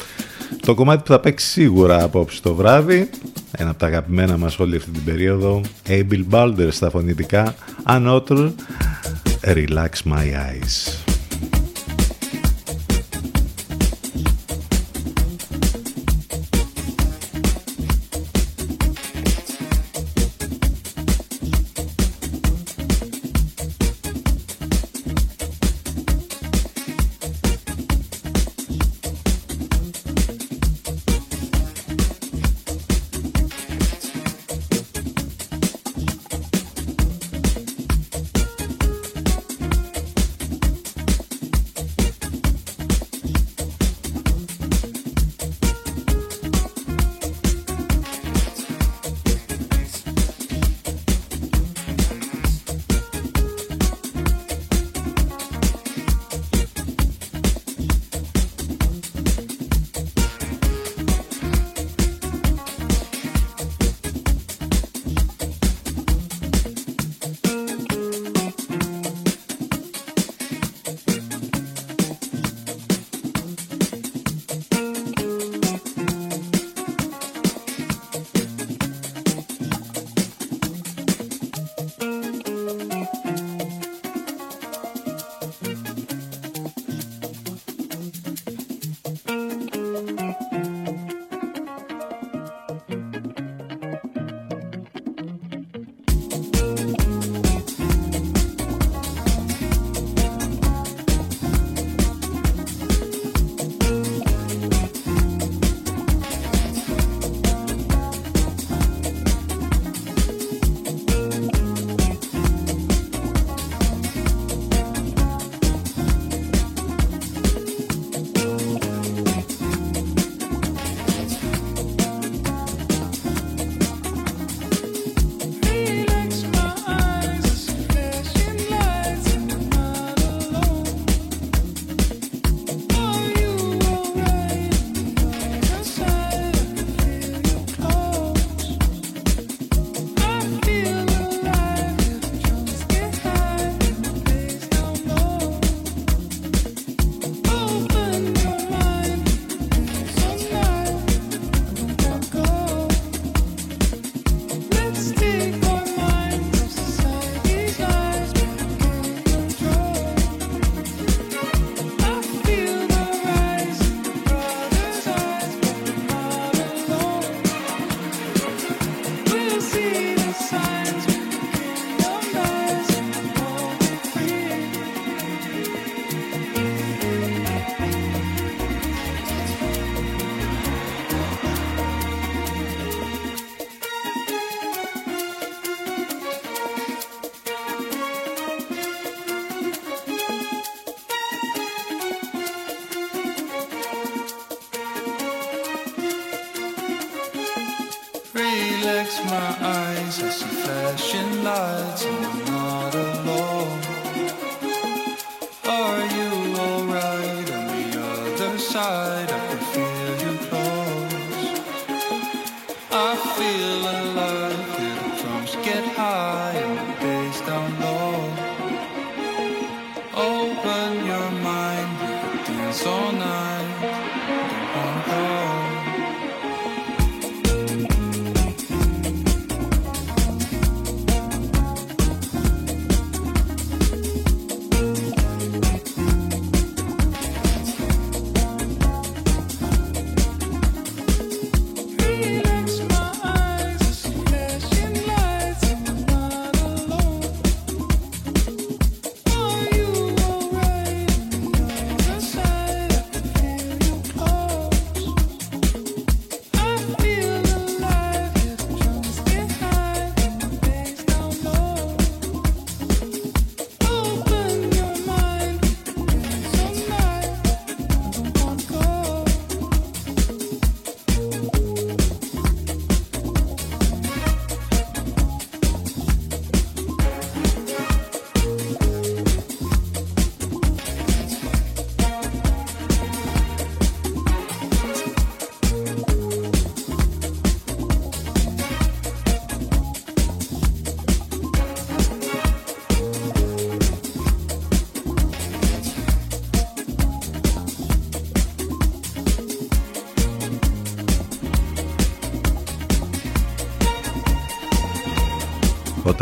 Το κομμάτι που θα παίξει σίγουρα απόψε το βράδυ, ένα από τα αγαπημένα μας όλη αυτή την περίοδο, Abel Balder στα φωνητικά, Another, Relax My Eyes.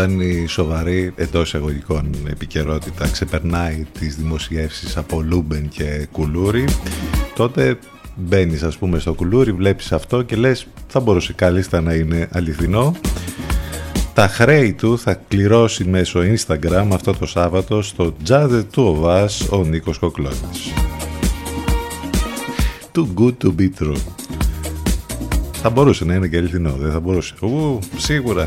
Όταν η σοβαρή εντός εισαγωγικών επικαιρότητα ξεπερνάει τις δημοσιεύσεις από Λούμπεν και Κουλούρι τότε μπαίνεις ας πούμε στο Κουλούρι βλέπεις αυτό και λες θα μπορούσε κάλλιστα να είναι αληθινό τα χρέη του θα κληρώσει μέσω Instagram αυτό το Σάββατο στο Jazz Two of Us ο Νίκος Κοκλώνης. Too good to be true. Θα μπορούσε να είναι και αληθινό, δεν θα μπορούσε. Ου, σίγουρα.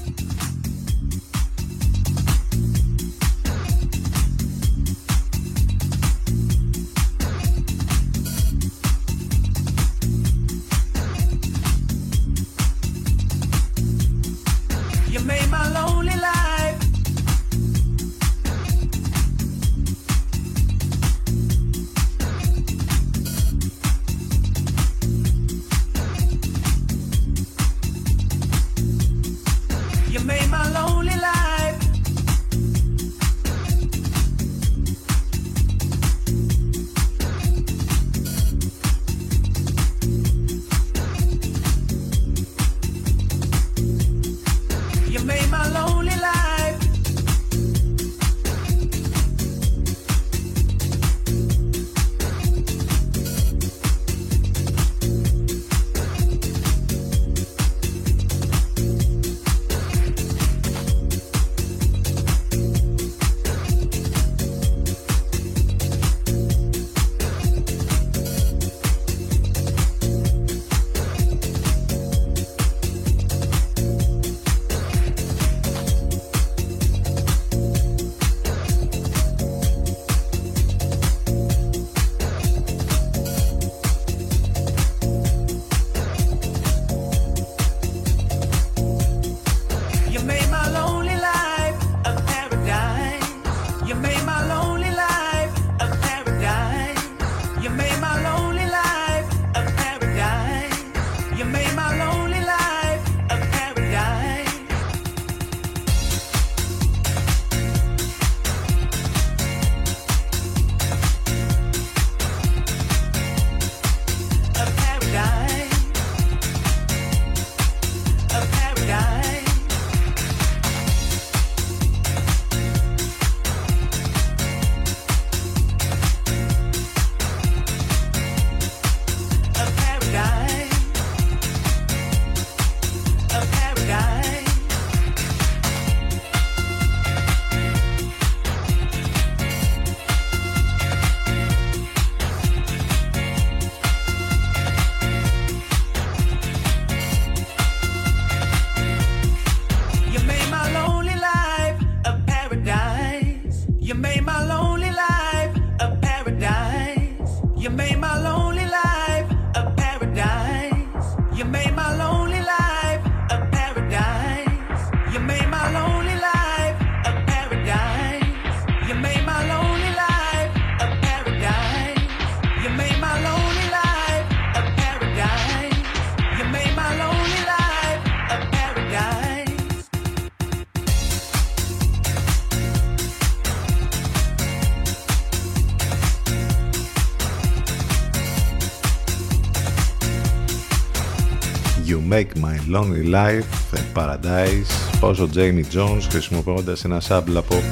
Lonely Life in Paradise πόσο Jamie Jones χρησιμοποιώντας ένα σάμπλ από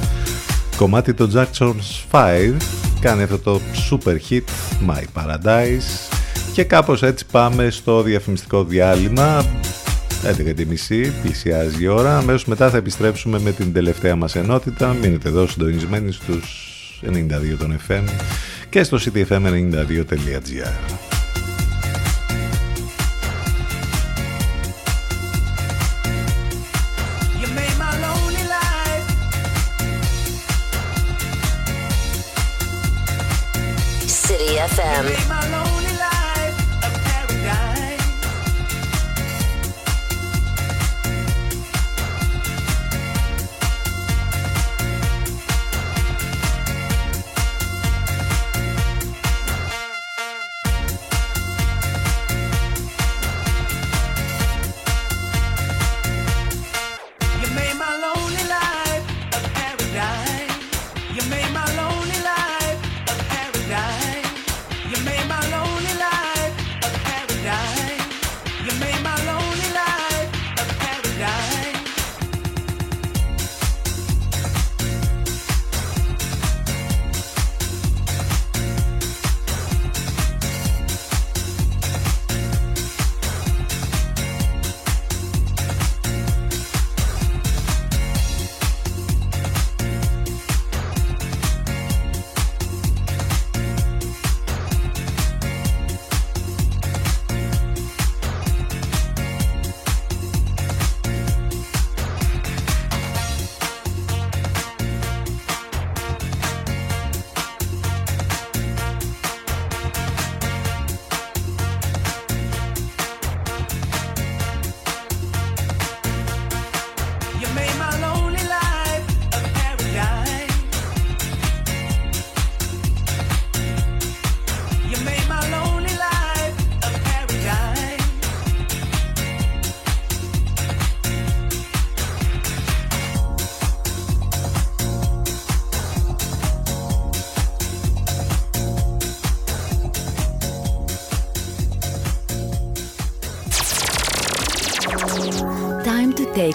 κομμάτι το Jackson's 5 κάνει αυτό το super hit My Paradise. Και κάπως έτσι πάμε στο διαφημιστικό διάλειμμα. 11.30 πλησιάζει η ώρα. Αμέσως μετά θα επιστρέψουμε με την τελευταία μας ενότητα. Μείνετε εδώ συντονισμένοι στους 92 των FM και στο ctfm92.gr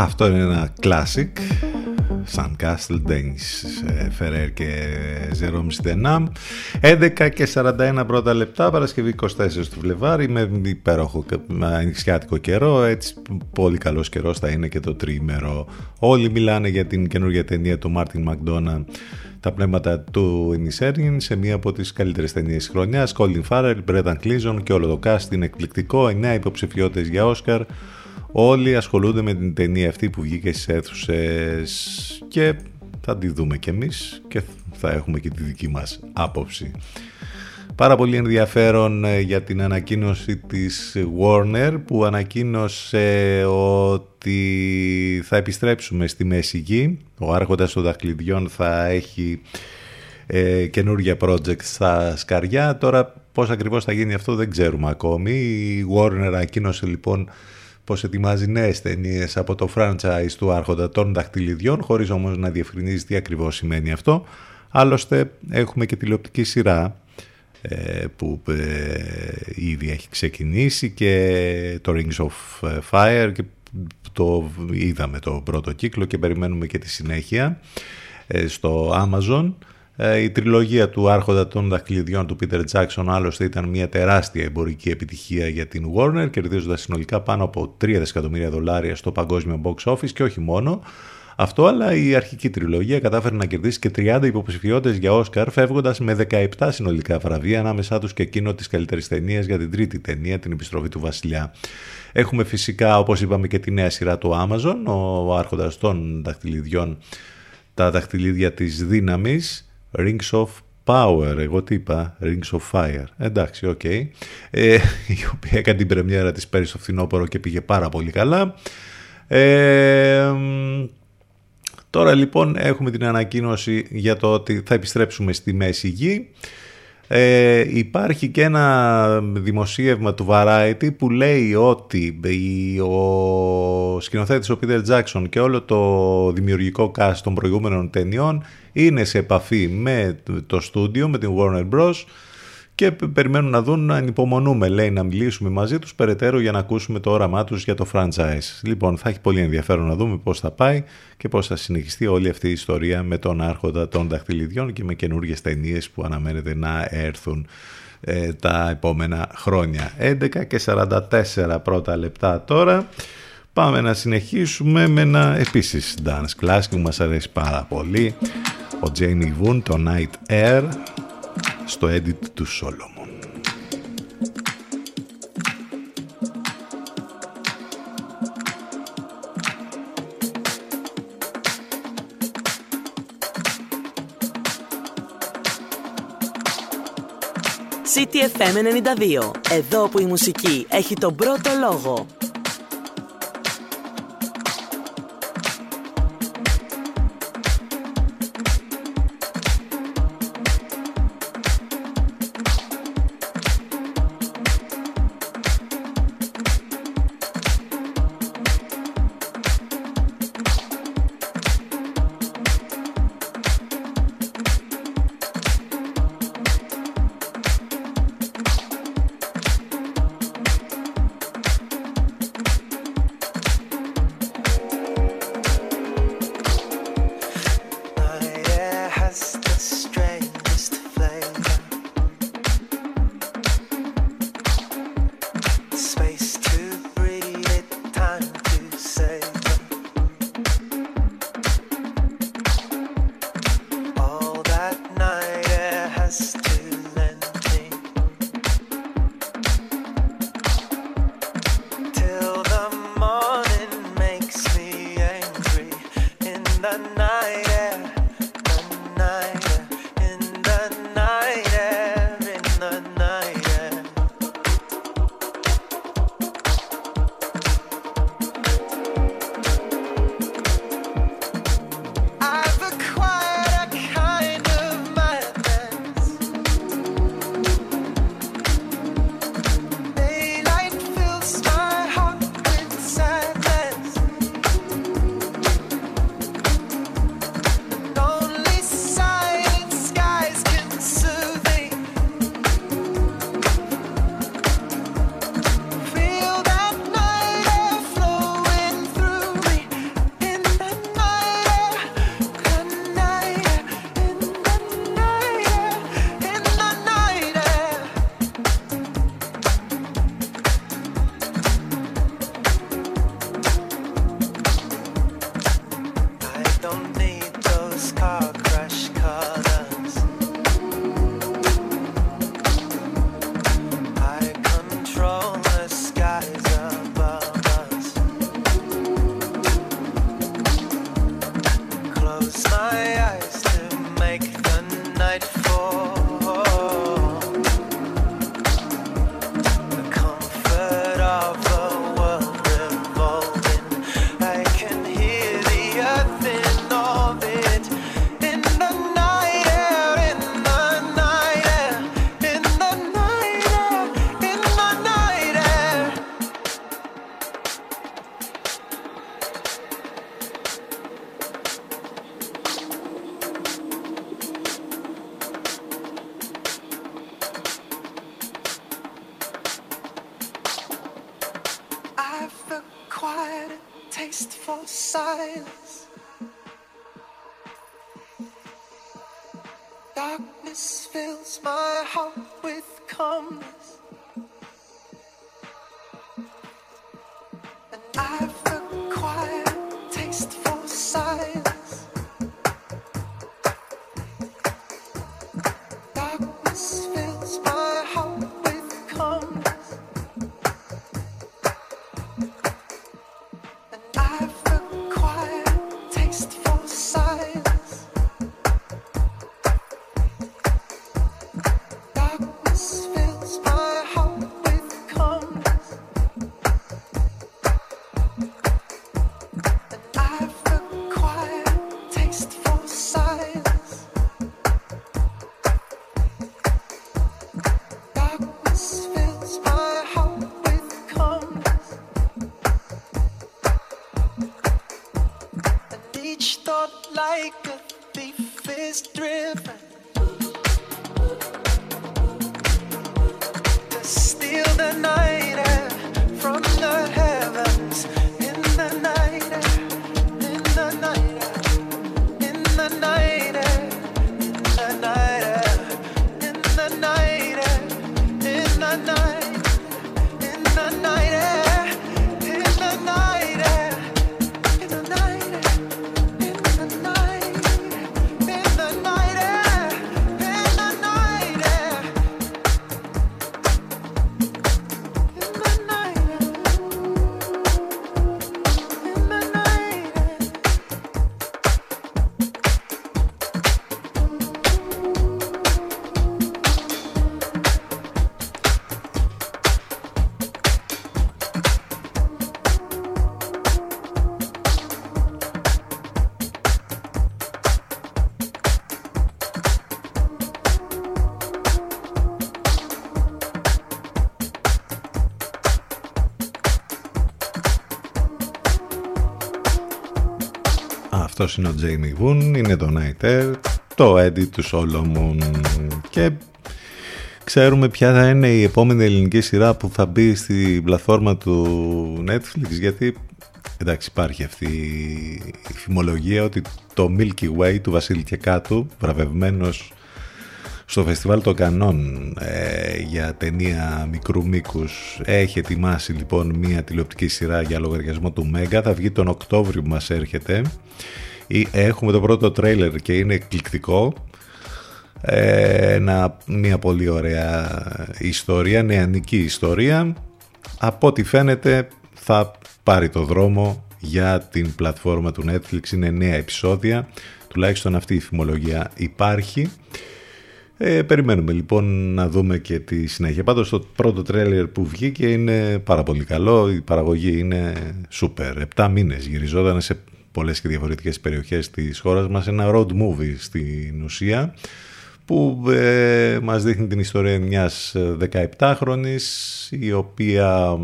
Αυτό είναι ένα classic. Σαν Castle, Dennis Ferrer και Jerome Στενάμ 11 και 41 πρώτα λεπτά Παρασκευή 24 του Φλεβάρι με υπέροχο ανοιξιάτικο καιρό. Έτσι πολύ καλός καιρός θα είναι και το τρίμερο. Όλοι μιλάνε για την καινούργια ταινία του Μάρτιν Μακδόνα τα πνεύματα του Ενισέργιν σε μία από τις καλύτερες ταινίες της χρονιάς. Colin Farrell, Brendan Cleason και όλο το cast είναι εκπληκτικό. 9 υποψηφιότητες για Όσκαρ Όλοι ασχολούνται με την ταινία αυτή που βγήκε στις αίθουσες και θα τη δούμε κι εμείς και θα έχουμε και τη δική μας άποψη. Πάρα πολύ ενδιαφέρον ε, για την ανακοίνωση της Warner που ανακοίνωσε ότι θα επιστρέψουμε στη Μέση Γη. Ο Άρχοντας των Δαχκλειδιών θα έχει ε, καινούργια project στα σκαριά. Τώρα πώς ακριβώς θα γίνει αυτό δεν ξέρουμε ακόμη. Η Warner ανακοίνωσε λοιπόν πως ετοιμάζει νέες ταινίες από το franchise του Άρχοντα των Δαχτυλιδιών, χωρίς όμως να διευκρινίζει τι ακριβώς σημαίνει αυτό. Άλλωστε έχουμε και τηλεοπτική σειρά ε, που ε, ήδη έχει ξεκινήσει και το Rings of Fire και το είδαμε το πρώτο κύκλο και περιμένουμε και τη συνέχεια ε, στο Amazon. Ε, η τριλογία του Άρχοντα των Δαχτυλιδιών του Peter Jackson άλλωστε ήταν μια τεράστια εμπορική επιτυχία για την Warner, κερδίζοντας συνολικά πάνω από 3 δισεκατομμύρια δολάρια στο παγκόσμιο box office και όχι μόνο. Αυτό, αλλά η αρχική τριλογία κατάφερε να κερδίσει και 30 υποψηφιότητες για Όσκαρ, φεύγοντας με 17 συνολικά βραβεία, ανάμεσά τους και εκείνο της καλύτερης ταινίας για την τρίτη ταινία, την επιστροφή του Βασιλιά. Έχουμε φυσικά, όπως είπαμε, και τη νέα σειρά του Amazon, ο Άρχοντας των Δαχτυλιδιών, τα δαχτυλίδια της δύναμης, Rings of Power, εγώ τι είπα, Rings of Fire. Εντάξει, OK. Okay. Ε, η οποία έκανε την πρεμιέρα της πέρυσι στο φθινόπωρο και πήγε πάρα πολύ καλά. Ε, τώρα λοιπόν έχουμε την ανακοίνωση για το ότι θα επιστρέψουμε στη Μέση Γη. Ε, υπάρχει και ένα δημοσίευμα του Variety που λέει ότι ο σκηνοθέτης ο Peter Jackson και όλο το δημιουργικό cast των προηγούμενων ταινιών είναι σε επαφή με το στούντιο, με την Warner Bros. Και περιμένουν να δουν, να ανυπομονούμε, λέει, να μιλήσουμε μαζί τους περαιτέρω για να ακούσουμε το όραμά τους για το franchise. Λοιπόν, θα έχει πολύ ενδιαφέρον να δούμε πώς θα πάει και πώς θα συνεχιστεί όλη αυτή η ιστορία με τον άρχοντα των δαχτυλιδιών και με καινούργιες ταινίες που αναμένεται να έρθουν ε, τα επόμενα χρόνια. 11 και 44 πρώτα λεπτά τώρα. Πάμε να συνεχίσουμε με ένα επίσης dance class που μας αρέσει πάρα πολύ. Ο Jamie Woon, το Night Air, στο edit του Solomon. CTFM 92. Εδώ που η μουσική έχει τον πρώτο λόγο. Αυτός είναι ο Jamie Woon, είναι το Night Air, το Eddie του Solomon και ξέρουμε ποια θα είναι η επόμενη ελληνική σειρά που θα μπει στη πλατφόρμα του Netflix γιατί εντάξει υπάρχει αυτή η φημολογία ότι το Milky Way του Βασίλη Κεκάτου βραβευμένος στο φεστιβάλ των Κανών ε, για ταινία μικρού μήκους έχει ετοιμάσει λοιπόν μια τηλεοπτική σειρά για λογαριασμό του Μέγκα. Θα βγει τον Οκτώβριο που μας έρχεται Έχουμε το πρώτο τρέιλερ και είναι εκπληκτικό. Ε, μια πολύ ωραία ιστορία, νεανική ιστορία. Από ό,τι φαίνεται θα πάρει το δρόμο για την πλατφόρμα του Netflix. Είναι νέα επεισόδια. Τουλάχιστον αυτή η φημολογία υπάρχει. Ε, περιμένουμε λοιπόν να δούμε και τη συνέχεια. Πάντως το πρώτο τρέλερ που βγήκε είναι πάρα πολύ καλό. Η παραγωγή είναι σούπερ. Επτά μήνες γυριζόταν σε πολλές και διαφορετικές περιοχές της χώρας μας, ένα road movie στην ουσία που ε, μας δείχνει την ιστορία μιας 17χρονης η οποία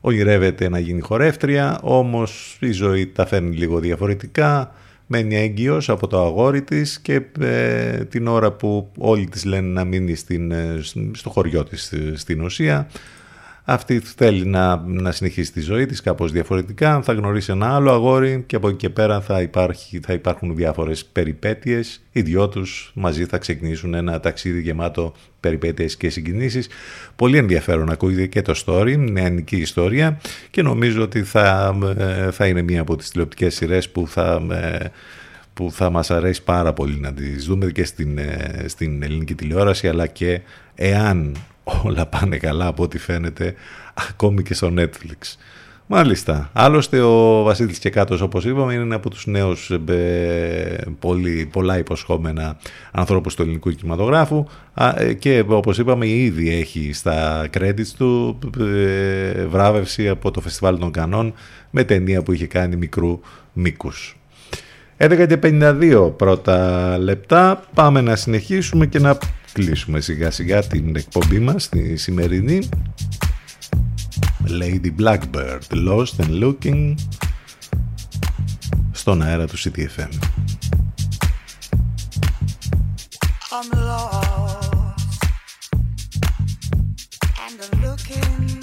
ονειρεύεται να γίνει χορεύτρια όμως η ζωή τα φέρνει λίγο διαφορετικά μένει έγκυος από το αγόρι της και ε, την ώρα που όλοι της λένε να μείνει στην, ε, στο χωριό της στην ουσία αυτή θέλει να, να συνεχίσει τη ζωή της κάπως διαφορετικά, θα γνωρίσει ένα άλλο αγόρι και από εκεί και πέρα θα, υπάρχει, θα υπάρχουν διάφορες περιπέτειες. Οι δυο τους μαζί θα ξεκινήσουν ένα ταξίδι γεμάτο περιπέτειες και συγκινήσεις. Πολύ ενδιαφέρον ακούγεται και το story, νεανική ιστορία και νομίζω ότι θα, ε, θα είναι μία από τις τηλεοπτικές σειρές που θα ε, που θα μας αρέσει πάρα πολύ να τις δούμε και στην, ε, στην ελληνική τηλεόραση αλλά και εάν όλα πάνε καλά από ό,τι φαίνεται ακόμη και στο Netflix. Μάλιστα. Άλλωστε ο Βασίλης Κεκάτος όπως είπαμε είναι από τους νέους ε, πολύ, πολλά υποσχόμενα ανθρώπους του ελληνικού κινηματογράφου ε, και όπως είπαμε ήδη έχει στα credits του ε, βράβευση από το Φεστιβάλ των Κανών με ταινία που είχε κάνει μικρού μήκους. 11 και 52 πρώτα λεπτά. Πάμε να συνεχίσουμε και να κλείσουμε σιγά σιγά την εκπομπή μας τη σημερινή. Lady Blackbird Lost and Looking στον αέρα του CTFM I'm lost and I'm looking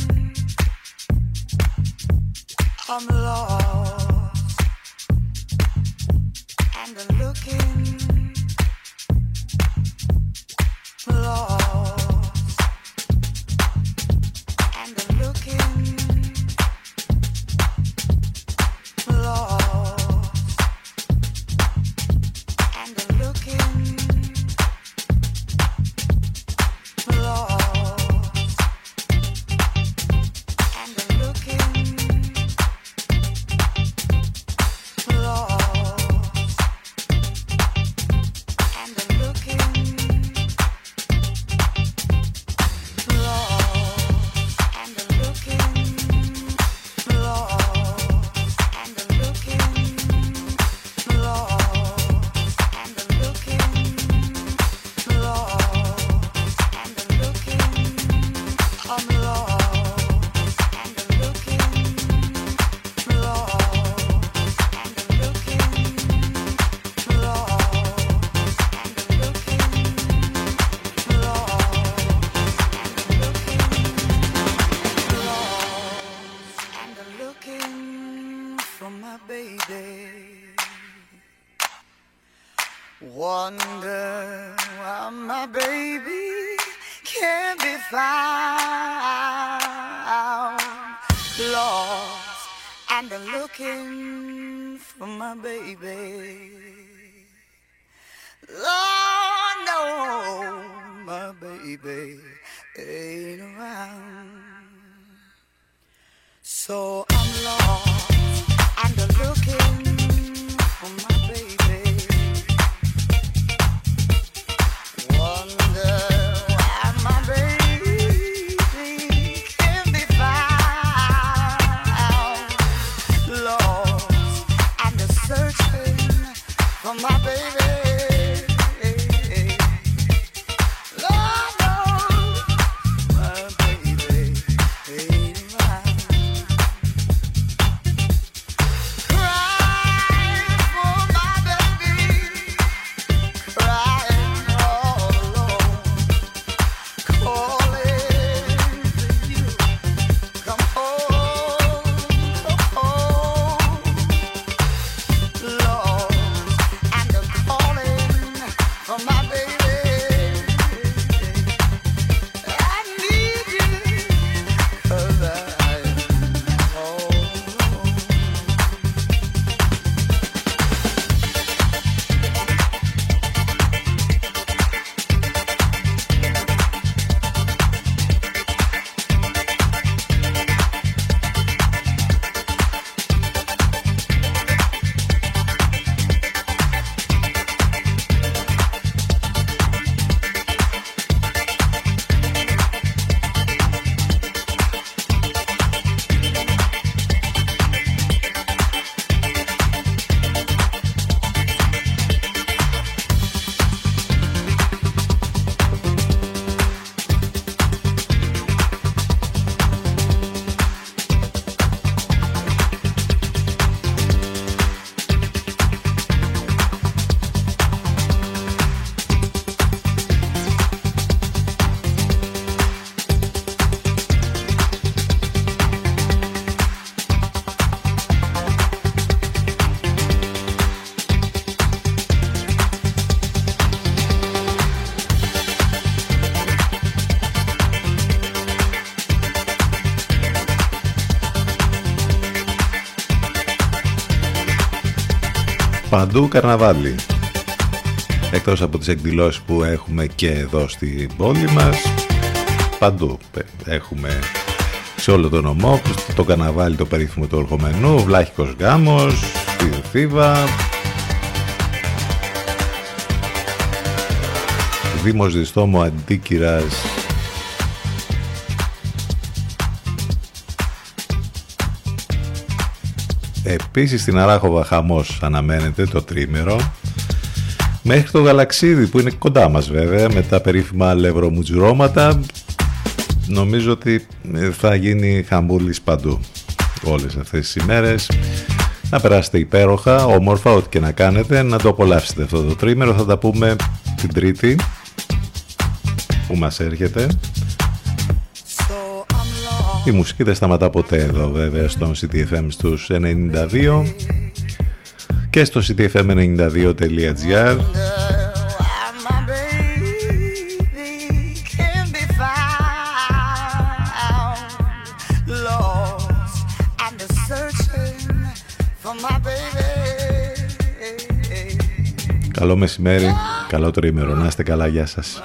παντού καρναβάλι. Εκτός από τις εκδηλώσεις που έχουμε και εδώ στην πόλη μας, παντού έχουμε σε όλο τον νομό, το καρναβάλι το περίφημο του Ορχομενού, Βλάχικος Γάμος, στη Θήβα, Δήμος Διστόμου Αντίκυρας Επίσης στην Αράχοβα χαμός αναμένεται το τρίμερο. Μέχρι το Γαλαξίδι που είναι κοντά μας βέβαια με τα περίφημα λευρομουτζουρώματα νομίζω ότι ε, θα γίνει χαμούλης παντού όλες αυτές τις ημέρες. Να περάσετε υπέροχα, όμορφα, ό,τι και να κάνετε να το απολαύσετε αυτό το τρίμερο. Θα τα πούμε την Τρίτη που μας έρχεται Η μουσική δεν σταματά ποτέ εδώ βέβαια στον CTFM στους 92 και στο ctfm92.gr Καλό μεσημέρι, καλό τρίμερο, να είστε καλά, γεια σας.